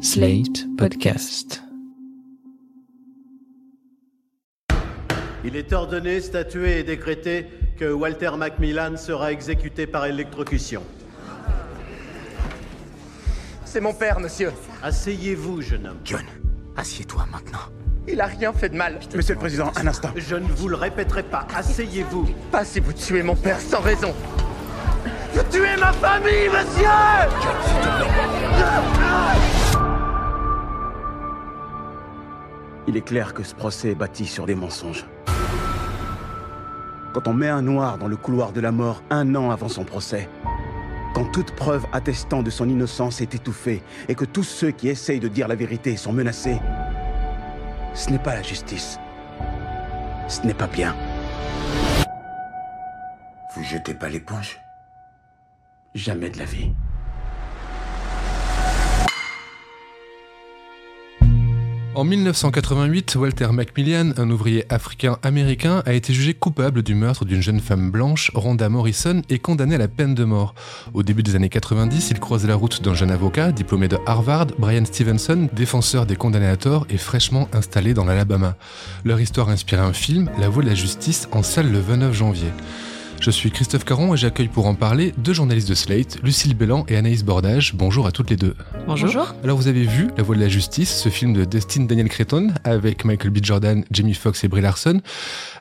Slate Podcast. Il est ordonné, statué et décrété que Walter Macmillan sera exécuté par électrocution. C'est mon père, monsieur. Asseyez-vous, jeune homme. John, assieds-toi maintenant. Il a rien fait de mal. Monsieur le Président, un instant. Je ne vous le répéterai pas. Asseyez-vous. Pas si vous tuez mon père sans raison. Vous tuez ma famille, monsieur Il est clair que ce procès est bâti sur des mensonges. Quand on met un noir dans le couloir de la mort un an avant son procès, quand toute preuve attestant de son innocence est étouffée et que tous ceux qui essayent de dire la vérité sont menacés, ce n'est pas la justice. Ce n'est pas bien. Vous jetez pas l'éponge? Jamais de la vie. En 1988, Walter Macmillan, un ouvrier africain-américain, a été jugé coupable du meurtre d'une jeune femme blanche, Rhonda Morrison, et condamné à la peine de mort. Au début des années 90, il croise la route d'un jeune avocat, diplômé de Harvard, Brian Stevenson, défenseur des condamnés à tort et fraîchement installé dans l'Alabama. Leur histoire a un film, La Voix de la Justice, en salle le 29 janvier. Je suis Christophe Caron et j'accueille pour en parler deux journalistes de Slate, Lucille Bellan et Anaïs Bordage. Bonjour à toutes les deux. Bonjour. Alors vous avez vu La Voix de la Justice, ce film de Destin Daniel Cretton avec Michael B. Jordan, Jamie Foxx et Brie Larson.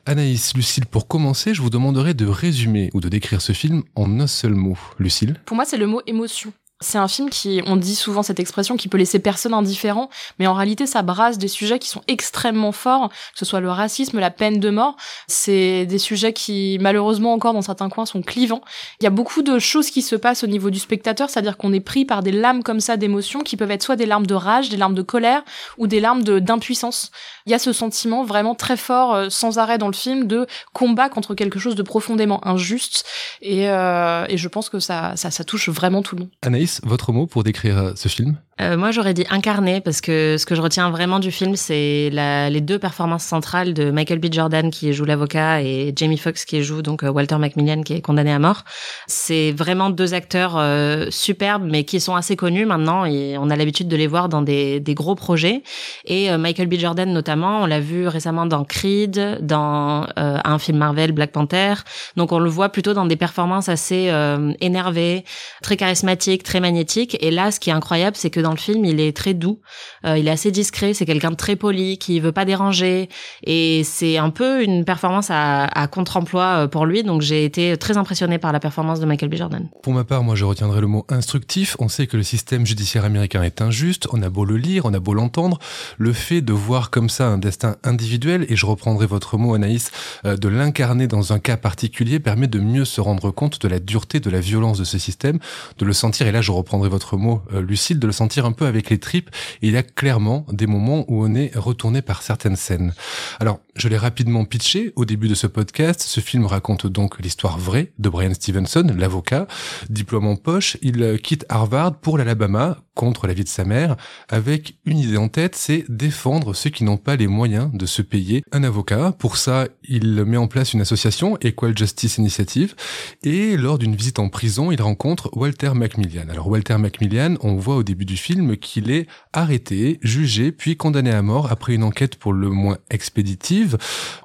Anaïs, Lucille, pour commencer, je vous demanderai de résumer ou de décrire ce film en un seul mot. Lucille? Pour moi, c'est le mot émotion. C'est un film qui, on dit souvent cette expression, qui peut laisser personne indifférent, mais en réalité, ça brasse des sujets qui sont extrêmement forts, que ce soit le racisme, la peine de mort. C'est des sujets qui, malheureusement, encore dans certains coins, sont clivants. Il y a beaucoup de choses qui se passent au niveau du spectateur, c'est-à-dire qu'on est pris par des lames comme ça d'émotions qui peuvent être soit des larmes de rage, des larmes de colère ou des larmes d'impuissance. Il y a ce sentiment vraiment très fort, euh, sans arrêt dans le film, de combat contre quelque chose de profondément injuste. Et, euh, et je pense que ça, ça, ça touche vraiment tout le monde. Votre mot pour décrire euh, ce film? Euh, moi, j'aurais dit incarné parce que ce que je retiens vraiment du film, c'est les deux performances centrales de Michael B. Jordan qui joue l'avocat et Jamie Foxx qui joue donc euh, Walter Macmillan qui est condamné à mort. C'est vraiment deux acteurs euh, superbes, mais qui sont assez connus maintenant et on a l'habitude de les voir dans des, des gros projets. Et euh, Michael B. Jordan notamment, on l'a vu récemment dans Creed, dans euh, un film Marvel, Black Panther. Donc on le voit plutôt dans des performances assez euh, énervées, très charismatiques, très magnétiques. Et là, ce qui est incroyable, c'est que dans le film, il est très doux, euh, il est assez discret, c'est quelqu'un de très poli, qui veut pas déranger, et c'est un peu une performance à, à contre-emploi euh, pour lui. Donc j'ai été très impressionnée par la performance de Michael B. Jordan. Pour ma part, moi je retiendrai le mot instructif. On sait que le système judiciaire américain est injuste, on a beau le lire, on a beau l'entendre, le fait de voir comme ça un destin individuel, et je reprendrai votre mot Anaïs, euh, de l'incarner dans un cas particulier permet de mieux se rendre compte de la dureté, de la violence de ce système, de le sentir, et là je reprendrai votre mot euh, de le sentir un peu avec les tripes, et il y a clairement des moments où on est retourné par certaines scènes. Alors, je l'ai rapidement pitché au début de ce podcast. Ce film raconte donc l'histoire vraie de Brian Stevenson, l'avocat. Diplôme en poche, il quitte Harvard pour l'Alabama contre la vie de sa mère avec une idée en tête, c'est défendre ceux qui n'ont pas les moyens de se payer un avocat. Pour ça, il met en place une association, Equal Justice Initiative, et lors d'une visite en prison, il rencontre Walter Macmillan. Alors Walter Macmillan, on voit au début du film qu'il est arrêté, jugé, puis condamné à mort après une enquête pour le moins expéditive.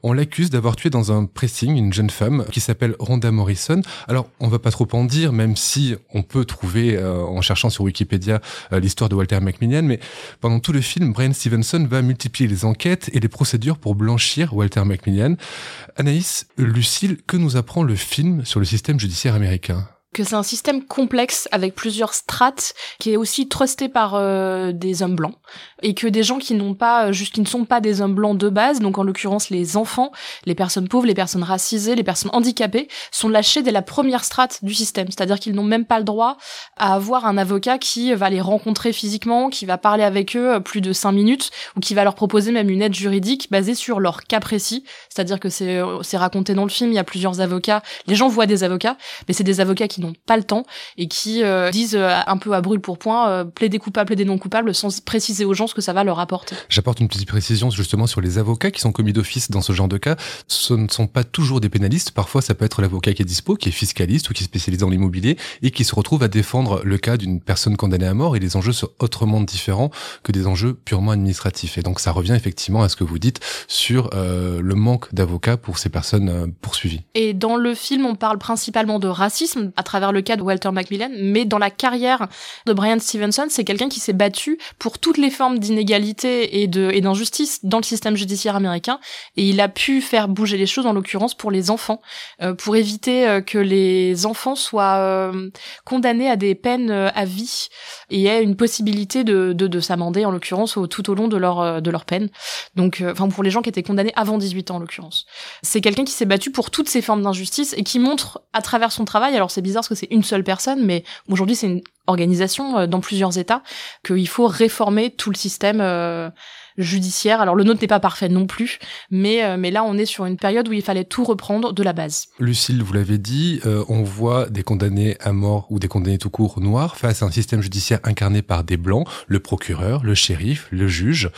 On l'accuse d'avoir tué dans un pressing une jeune femme qui s'appelle Rhonda Morrison. Alors, on va pas trop en dire, même si on peut trouver, euh, en cherchant sur Wikipédia, euh, l'histoire de Walter Macmillan, mais pendant tout le film, Brian Stevenson va multiplier les enquêtes et les procédures pour blanchir Walter Macmillan. Anaïs, Lucille, que nous apprend le film sur le système judiciaire américain? Que c'est un système complexe avec plusieurs strates qui est aussi trusté par euh, des hommes blancs et que des gens qui n'ont pas euh, juste qui ne sont pas des hommes blancs de base donc en l'occurrence les enfants les personnes pauvres les personnes racisées les personnes handicapées sont lâchés dès la première strate du système. C'est-à-dire qu'ils n'ont même pas le droit à avoir un avocat qui va les rencontrer physiquement qui va parler avec eux plus de cinq minutes ou qui va leur proposer même une aide juridique basée sur leur cas précis. C'est-à-dire que c'est c'est raconté dans le film il y a plusieurs avocats. Les gens voient des avocats mais c'est des avocats qui n'ont pas le temps et qui euh, disent euh, un peu à brûle pour point, euh, plaider coupable, plaider non coupable, sans préciser aux gens que ça va leur apporter. J'apporte une petite précision justement sur les avocats qui sont commis d'office dans ce genre de cas. Ce ne sont pas toujours des pénalistes. Parfois, ça peut être l'avocat qui est dispo, qui est fiscaliste ou qui est spécialisé dans l'immobilier et qui se retrouve à défendre le cas d'une personne condamnée à mort et les enjeux sont autrement différents que des enjeux purement administratifs. Et donc, ça revient effectivement à ce que vous dites sur euh, le manque d'avocats pour ces personnes euh, poursuivies. Et dans le film, on parle principalement de racisme à travers le cas de Walter Macmillan, mais dans la carrière de Brian Stevenson, c'est quelqu'un qui s'est battu pour toutes les formes d'inégalité et de d'injustice dans le système judiciaire américain, et il a pu faire bouger les choses, en l'occurrence pour les enfants, euh, pour éviter euh, que les enfants soient euh, condamnés à des peines à vie et aient une possibilité de de, de s'amender, en l'occurrence, tout au long de leur de leur peine. Donc, enfin pour les gens qui étaient condamnés avant 18 ans, en l'occurrence. C'est quelqu'un qui s'est battu pour toutes ces formes d'injustice et qui montre à travers son travail, alors c'est bizarre parce que c'est une seule personne, mais aujourd'hui c'est une organisation euh, dans plusieurs États, qu'il faut réformer tout le système euh, judiciaire. Alors le nôtre n'est pas parfait non plus, mais euh, mais là on est sur une période où il fallait tout reprendre de la base. Lucille, vous l'avez dit, euh, on voit des condamnés à mort ou des condamnés tout court noirs face à un système judiciaire incarné par des blancs, le procureur, le shérif, le juge.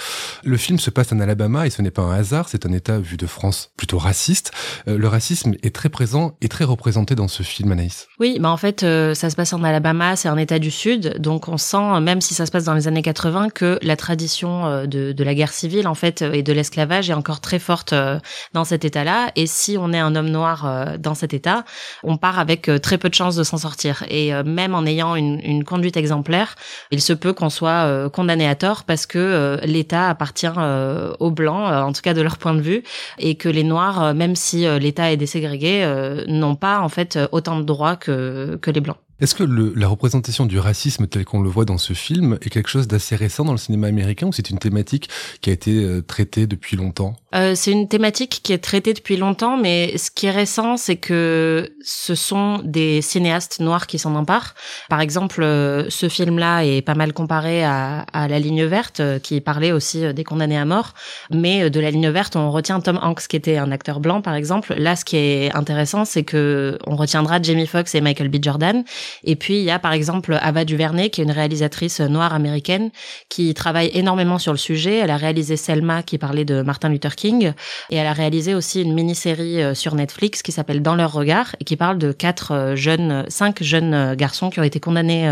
Le film se passe en Alabama et ce n'est pas un hasard, c'est un État vu de France plutôt raciste. Euh, le racisme est très présent et très représenté dans ce film, Anaïs. Oui, bah en fait, euh, ça se passe en Alabama, c'est un État du Sud, donc on sent, même si ça se passe dans les années 80, que la tradition euh, de, la guerre civile, en fait, et de l'esclavage est encore très forte euh, dans cet État-là. Et si on est un homme noir euh, dans cet État, on part avec euh, très peu de chances de s'en sortir. Et euh, même en ayant une, conduite exemplaire, il se peut qu'on soit euh, condamné à tort parce que euh, l'État appartient euh, aux blancs, euh, en tout cas de leur point de vue, et que les noirs, euh, même si euh, l'État est déségrégué, euh, n'ont pas en fait euh, autant de droits que les blancs. Est-ce que le, la représentation du racisme tel qu'on le voit dans ce film est quelque chose d'assez récent dans le cinéma américain ou c'est une thématique qui a été euh, traitée depuis longtemps? Euh, c'est une thématique qui est traitée depuis longtemps, mais ce qui est récent, c'est que ce sont des cinéastes noirs qui s'en emparent. Par exemple, euh, ce film-là est pas mal comparé à, à La Ligne Verte, euh, qui parlait aussi des condamnés à mort. Mais de La Ligne Verte, on retient Tom Hanks, qui était un acteur blanc, par exemple. Là, ce qui est intéressant, c'est que on retiendra Jamie Foxx et Michael B. Jordan. Et puis, il y a par exemple Ava DuVernay, qui est une réalisatrice noire américaine, qui travaille énormément sur le sujet. Elle a réalisé Selma, qui parlait de Martin Luther King, et elle a réalisé aussi une mini-série euh, sur Netflix qui s'appelle Dans leur regard, et qui parle de quatre euh, jeunes, cinq jeunes euh, garçons qui ont été condamnés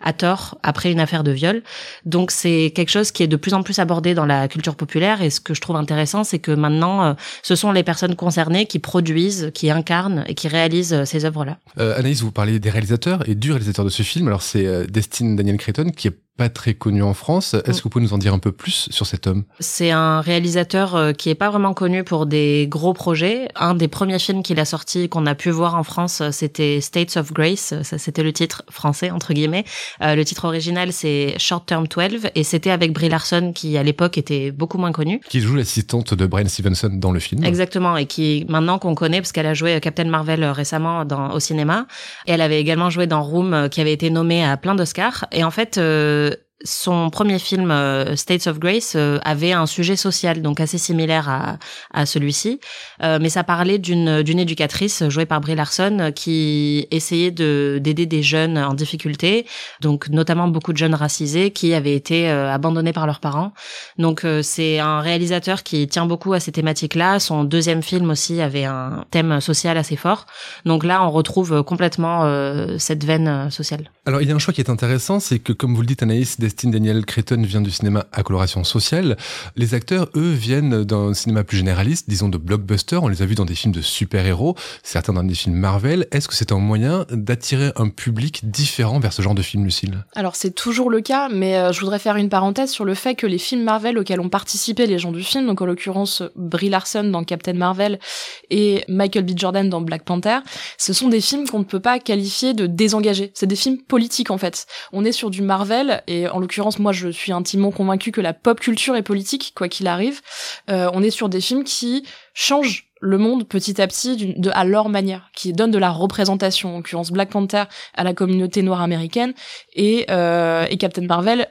à tort après une affaire de viol. Donc c'est quelque chose qui est de plus en plus abordé dans la culture populaire, et ce que je trouve intéressant, c'est que maintenant, ce sont les personnes concernées qui produisent, qui incarnent et qui réalisent ces œuvres-là. Euh, Anaïs, vous parlez des réalisateurs et du réalisateur de ce film. Alors c'est euh, Destin Daniel Cretton qui est pas très connu en France. Est-ce que vous pouvez nous en dire un peu plus sur cet homme? C'est un réalisateur euh, qui est pas vraiment connu pour des gros projets. Un des premiers films qu'il a sorti qu'on a pu voir en France, euh, c'était States of Grace. Ça, c'était le titre français entre guillemets. Euh, le titre original, c'est Short Term 12, et c'était avec Brie Larson qui à l'époque était beaucoup moins connue. Qui joue l'assistante de Brian Stevenson dans le film. Exactement, et qui maintenant qu'on connaît parce qu'elle a joué Captain Marvel récemment dans, au cinéma, et elle avait également joué dans Room, qui avait été nommé à plein d'Oscars. Et en fait, euh, son premier film euh, States of Grace euh, avait un sujet social donc assez similaire à, celui-ci, Euh, mais ça parlait d'une d'une éducatrice jouée par Brie Larson qui essayait de d'aider des jeunes en difficulté, donc notamment beaucoup de jeunes racisés qui avaient été abandonnés par leurs parents. Donc c'est un réalisateur qui tient beaucoup à ces thématiques-là. Son deuxième film aussi avait un thème social assez fort. Donc là, on retrouve complètement cette veine sociale. Alors il y a un choix qui est intéressant, c'est que comme vous le dites Anaïs, Destin Daniel Cretton vient du cinéma à coloration sociale. Les acteurs, eux, viennent d'un cinéma plus généraliste, disons de blockbuster. On les a vus dans des films de super-héros, certains dans des films Marvel. Est-ce que c'est un moyen d'attirer un public différent vers ce genre de film, Lucille? Alors c'est toujours le cas, mais euh, je voudrais faire une parenthèse sur le fait que les films Marvel auxquels ont participé les gens du film, donc en l'occurrence Brie Larson dans Captain Marvel et Michael B. Jordan dans Black Panther, ce sont des films qu'on ne peut pas qualifier de désengagés. C'est des films politiques en fait. On est sur du Marvel et en l'occurrence moi je suis intimement convaincu que la pop culture est politique quoi qu'il arrive. Euh, on est sur des films qui changent le monde petit à petit de, à leur manière, qui donnent de la représentation, en l'occurrence Black Panther à la communauté noire américaine et, euh, et Captain Marvel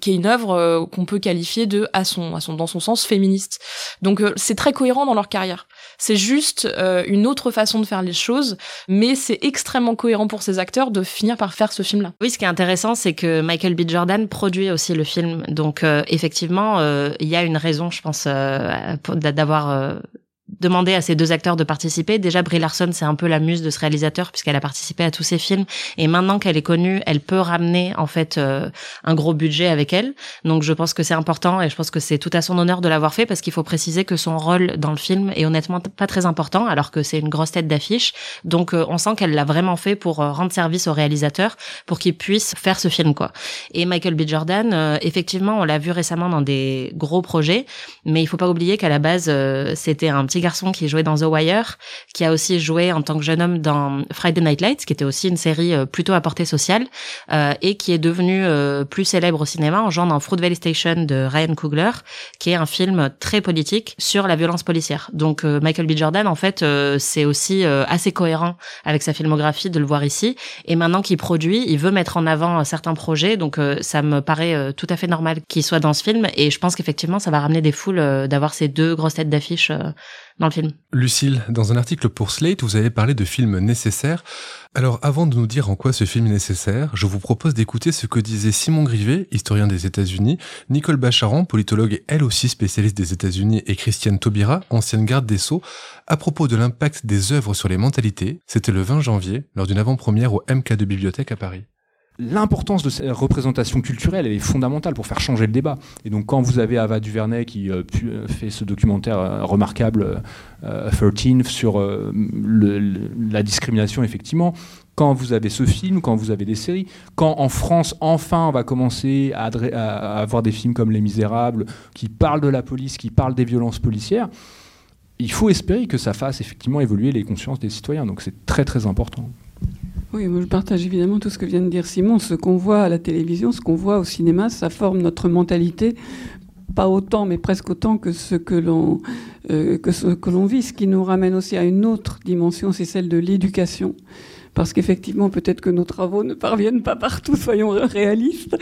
qui est une œuvre euh, qu'on peut qualifier de à son à son dans son sens féministe. Donc euh, c'est très cohérent dans leur carrière. C'est juste euh, une autre façon de faire les choses, mais c'est extrêmement cohérent pour ces acteurs de finir par faire ce film-là. Oui, ce qui est intéressant, c'est que Michael B. Jordan produit aussi le film. Donc, euh, effectivement, euh, il y a une raison, je pense, d'avoir demander à ces deux acteurs de participer. Déjà, Brie Larson, c'est un peu la muse de ce réalisateur puisqu'elle a participé à tous ses films. Et maintenant qu'elle est connue, elle peut ramener en fait euh, un gros budget avec elle. Donc, je pense que c'est important et je pense que c'est tout à son honneur de l'avoir fait parce qu'il faut préciser que son rôle dans le film est honnêtement pas très important alors que c'est une grosse tête d'affiche. Donc, euh, on sent qu'elle l'a vraiment fait pour euh, rendre service au réalisateur pour qu'il puisse faire ce film quoi. Et Michael B. Jordan, effectivement, on l'a vu récemment dans des gros projets, mais il faut pas oublier qu'à la base, c'était un petit garçon qui jouait dans The Wire, qui a aussi joué en tant que jeune homme dans Friday Night Lights, qui était aussi une série euh, plutôt à portée sociale, euh, et qui est devenu euh, plus célèbre au cinéma en jouant dans Fruit Valley Station de Ryan Coogler, qui est un film très politique sur la violence policière. Donc Michael B. Jordan, en fait, c'est aussi assez cohérent avec sa filmographie de le voir ici. Et maintenant qu'il produit, il veut mettre en avant certains projets, donc ça me paraît tout à fait normal qu'il soit dans ce film. Et je pense qu'effectivement, ça va ramener des foules d'avoir ces deux grosses têtes d'affiche Lucille, dans un article pour Slate, vous avez parlé de films nécessaires. Alors avant de nous dire en quoi ce film est nécessaire, je vous propose d'écouter ce que disait Simon Grivet, historien des États-Unis, Nicole Bacharan, politologue et elle aussi spécialiste des États-Unis, et Christiane Taubira, ancienne garde des Sceaux, à propos de l'impact des œuvres sur les mentalités. C'était le 20 janvier, lors d'une avant-première au MK de Bibliothèque à Paris l'importance de cette représentation culturelle elle est fondamentale pour faire changer le débat. Et donc quand vous avez Ava DuVernay qui euh, euh, fait ce documentaire euh, remarquable, 13, sur la discrimination, effectivement, quand vous avez ce film, quand vous avez des séries, quand en France, enfin, on va commencer à, à avoir des films comme Les Misérables, qui parlent de la police, qui parlent des violences policières, il faut espérer que ça fasse effectivement évoluer les consciences des citoyens. Donc c'est très très important. Oui, moi je partage évidemment tout ce que vient de dire Simon. Ce qu'on voit à la télévision, ce qu'on voit au cinéma, ça forme notre mentalité, pas autant, mais presque autant que ce que l'on euh, que ce que l'on vit. Ce qui nous ramène aussi à une autre dimension, c'est celle de l'éducation. Parce qu'effectivement, peut-être que nos travaux ne parviennent pas partout, soyons réalistes.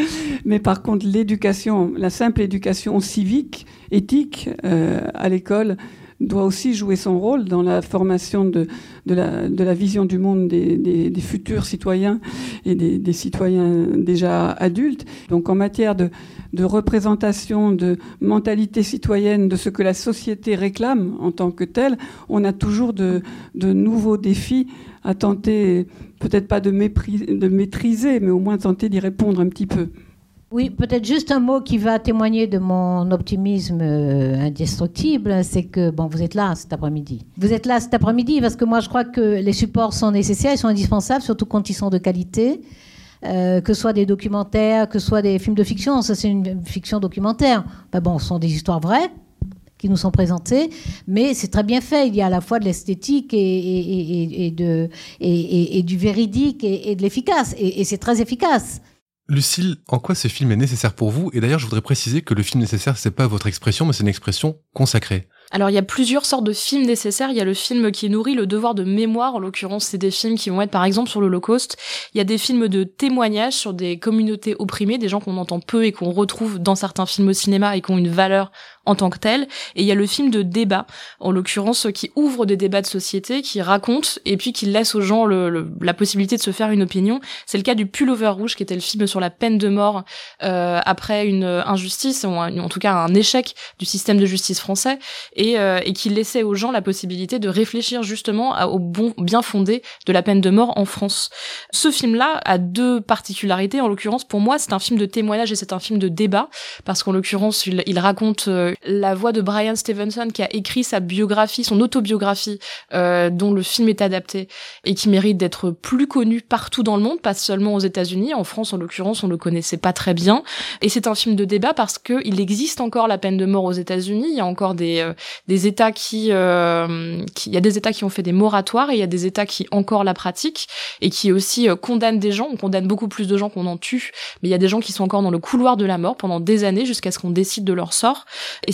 Mais par contre, l'éducation, la simple éducation civique, éthique euh, à l'école, doit aussi jouer son rôle dans la formation de, la, vision du monde des, futurs citoyens et des, citoyens déjà adultes. Donc en matière de, représentation, de mentalité citoyenne, de ce que la société réclame en tant que telle, on a toujours de, de nouveaux défis à tenter, peut-être pas de, de maîtriser, mais au moins tenter d'y répondre un petit peu. Oui, peut-être juste un mot qui va témoigner de mon optimisme euh, indestructible, c'est que bon, vous êtes là cet après-midi. Vous êtes là cet après-midi parce que moi je crois que les supports sont nécessaires, ils sont indispensables, surtout quand ils sont de qualité. Euh, que ce soit des documentaires, que ce soit des films de fiction, ça c'est une fiction documentaire. Ben bon, ce sont des histoires vraies qui nous sont présentées, mais c'est très bien fait. Il y a à la fois de l'esthétique et, et, du véridique et, de l'efficace, et c'est très efficace. Lucille, en quoi ce film est nécessaire pour vous? Et d'ailleurs, je voudrais préciser que le film nécessaire, c'est pas votre expression, mais c'est une expression consacrée. Alors il y a plusieurs sortes de films nécessaires. Il y a le film qui nourrit le devoir de mémoire. En l'occurrence, c'est des films qui vont être par exemple sur l'Holocauste. Il y a des films de témoignages sur des communautés opprimées, des gens qu'on entend peu et qu'on retrouve dans certains films au cinéma et qui ont une valeur en tant que tel. Et il y a le film de débat, en l'occurrence, qui ouvre des débats de société, qui raconte et puis qui laisse aux gens le, la possibilité de se faire une opinion. C'est le cas du Pullover Rouge, qui était le film sur la peine de mort euh, après une injustice, ou en tout cas un échec du système de justice français, et, euh, et qui laissait aux gens la possibilité de réfléchir justement au bon bien fondé de la peine de mort en France. Ce film-là a deux particularités. En l'occurrence, pour moi, c'est un film de témoignage et c'est un film de débat, parce qu'en l'occurrence, il, il raconte euh, la voix de Brian Stevenson qui a écrit sa biographie, son autobiographie, euh, dont le film est adapté et qui mérite d'être plus connu partout dans le monde, pas seulement aux États-Unis. En France, en l'occurrence, on le connaissait pas très bien. Et c'est un film de débat parce que il existe encore la peine de mort aux États-Unis. Il y a encore des euh, des États qui, euh, il y a des États qui ont fait des moratoires et il y a des États qui encore la pratiquent et qui aussi euh, condamnent des gens. On condamne beaucoup plus de gens qu'on en tue, mais il y a des gens qui sont encore dans le couloir de la mort pendant des années jusqu'à ce qu'on décide de leur sort.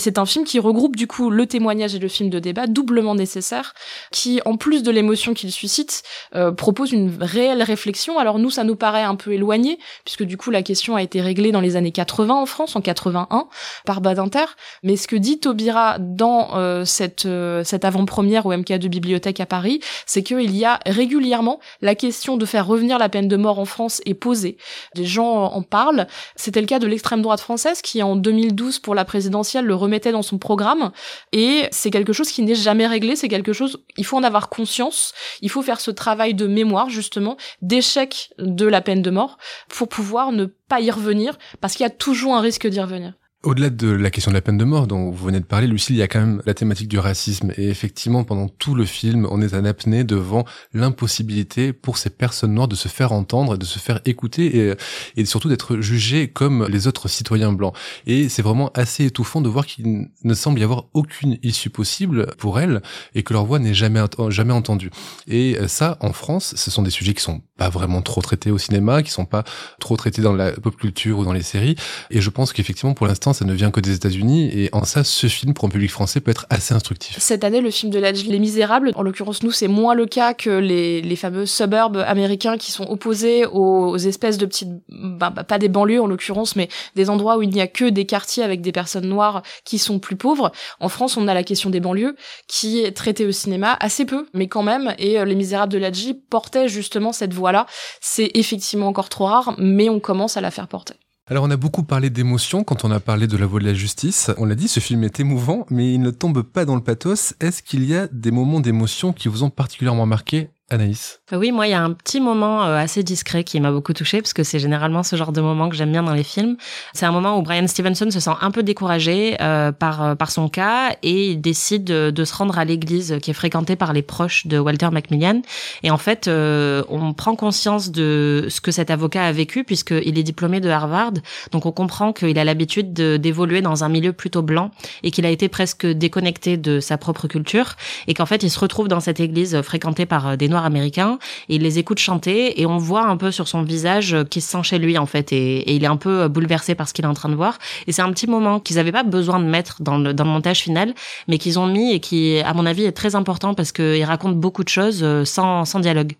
C'est un film qui regroupe du coup le témoignage et le film de débat, doublement nécessaire, qui en plus de l'émotion qu'il suscite, euh, propose une réelle réflexion. Alors nous, ça nous paraît un peu éloigné, puisque du coup la question a été réglée dans les années 80 en France, en 81, par Badinter. Mais ce que dit Taubira dans euh, cette, euh, cette avant-première au MK2 Bibliothèque à Paris, c'est qu'il y a régulièrement la question de faire revenir la peine de mort en France est posée. Des gens en parlent. C'était le cas de l'extrême droite française qui, en 2012, pour la présidentielle, le remettait dans son programme. Et c'est quelque chose qui n'est jamais réglé. C'est quelque chose, il faut en avoir conscience. Il faut faire ce travail de mémoire, justement, d'échec de la peine de mort pour pouvoir ne pas y revenir parce qu'il y a toujours un risque d'y revenir. Au-delà de la question de la peine de mort dont vous venez de parler, Lucille, il y a quand même la thématique du racisme. Et effectivement, pendant tout le film, on est en apnée devant l'impossibilité pour ces personnes noires de se faire entendre, de se faire écouter et, et surtout d'être jugées comme les autres citoyens blancs. Et c'est vraiment assez étouffant de voir qu'il ne semble y avoir aucune issue possible pour elles et que leur voix n'est jamais, jamais entendue. Et ça, en France, ce sont des sujets qui sont pas vraiment trop traités au cinéma, qui sont pas trop traités dans la pop culture ou dans les séries. Et je pense qu'effectivement, pour l'instant, ça ne vient que des États-Unis. Et en ça, ce film pour un public français peut être assez instructif. Cette année, le film de Ledge, Les Misérables, en l'occurrence, nous, c'est moins le cas que les, fameux suburbs américains qui sont opposés aux, espèces de petites, bah, bah, pas des banlieues en l'occurrence, mais des endroits où il n'y a que des quartiers avec des personnes noires qui sont plus pauvres. En France, on a la question des banlieues qui est traitée au cinéma assez peu, mais quand même. Et euh, Les Misérables de Ledge portait justement cette voix-là. C'est effectivement encore trop rare, mais on commence à la faire porter. Alors on a beaucoup parlé d'émotion quand on a parlé de la voix de la justice. On l'a dit, ce film est émouvant, mais il ne tombe pas dans le pathos. Est-ce qu'il y a des moments d'émotion qui vous ont particulièrement marqué? Anaïs Oui, moi, il y a un petit moment euh, assez discret qui m'a beaucoup touché parce que c'est généralement ce genre de moment que j'aime bien dans les films. C'est un moment où Brian Stevenson se sent un peu découragé euh, par euh, par son cas et il décide de, se rendre à l'église qui est fréquentée par les proches de Walter Macmillan. Et en fait, on prend conscience de ce que cet avocat a vécu puisqu'il est diplômé de Harvard. Donc, on comprend qu'il a l'habitude d'évoluer dans un milieu plutôt blanc et qu'il a été presque déconnecté de sa propre culture et qu'en fait, il se retrouve dans cette église fréquentée par des Noirs américain et il les écoute chanter et on voit un peu sur son visage qu'il se sent chez lui en fait et, il est un peu bouleversé par ce qu'il est en train de voir et c'est un petit moment qu'ils n'avaient pas besoin de mettre dans le, dans le montage final mais qu'ils ont mis et qui à mon avis est très important parce qu'il raconte beaucoup de choses euh, sans, sans dialogue.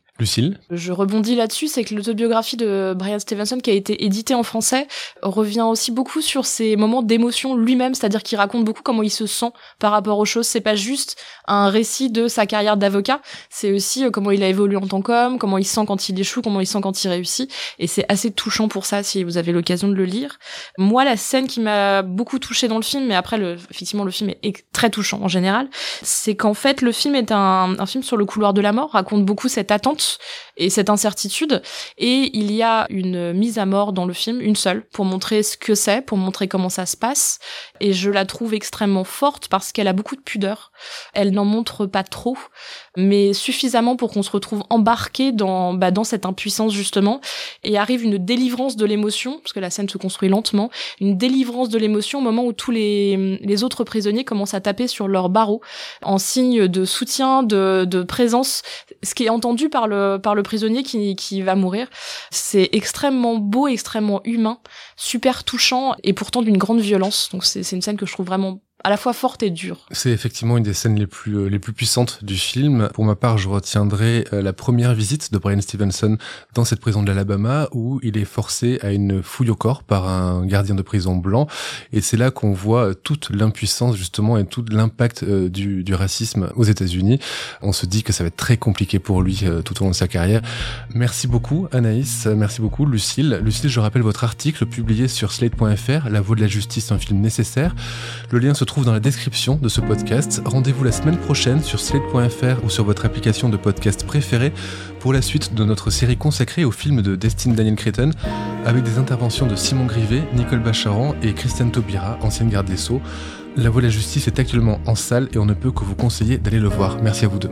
Je rebondis là-dessus, c'est que l'autobiographie de Brian Stevenson, qui a été éditée en français, revient aussi beaucoup sur ses moments d'émotion lui-même, c'est-à-dire qu'il raconte beaucoup comment il se sent par rapport aux choses. C'est pas juste un récit de sa carrière d'avocat, c'est aussi euh, comment il a évolué en tant qu'homme, comment il sent quand il échoue, comment il sent quand il réussit. Et c'est assez touchant pour ça, si vous avez l'occasion de le lire. Moi, la scène qui m'a beaucoup touchée dans le film, mais après, le, effectivement, le film est très touchant en général, c'est qu'en fait, le film est un, un film sur le couloir de la mort, raconte beaucoup cette attente et cette incertitude. Et il y a une mise à mort dans le film, une seule, pour montrer ce que c'est, pour montrer comment ça se passe. Et je la trouve extrêmement forte parce qu'elle a beaucoup de pudeur. Elle n'en montre pas trop, mais suffisamment pour qu'on se retrouve embarqué dans, bah, cette impuissance justement. Et arrive une délivrance de l'émotion, parce que la scène se construit lentement, une délivrance de l'émotion au moment où tous les, autres prisonniers commencent à taper sur leurs barreaux en signe de soutien, de présence, ce qui est entendu par le, par le prisonnier qui, qui va mourir. C'est extrêmement beau, extrêmement humain, super touchant et pourtant d'une grande violence. Donc c'est une scène que je trouve vraiment à la fois forte et dure. C'est effectivement une des scènes les plus euh, les plus puissantes du film. Pour ma part, je retiendrai euh, la première visite de Brian Stevenson dans cette prison de l'Alabama où il est forcé à une fouille au corps par un gardien de prison blanc et c'est là qu'on voit euh, toute l'impuissance justement et tout l'impact du, du racisme aux États-Unis. On se dit que ça va être très compliqué pour lui tout au long de sa carrière. Merci beaucoup Anaïs, merci beaucoup Lucille. Lucille, je rappelle votre article publié sur slate.fr, La voix de la justice, un film nécessaire. Le lien se trouve dans la description de ce podcast. Rendez-vous la semaine prochaine sur slate.fr ou sur votre application de podcast préférée pour la suite de notre série consacrée au film de Destin Daniel Cretton avec des interventions de Simon Grivet, Nicole Bacharan et Christiane Taubira, ancienne garde des Sceaux. La Voix de la Justice est actuellement en salle et on ne peut que vous conseiller d'aller le voir. Merci à vous deux.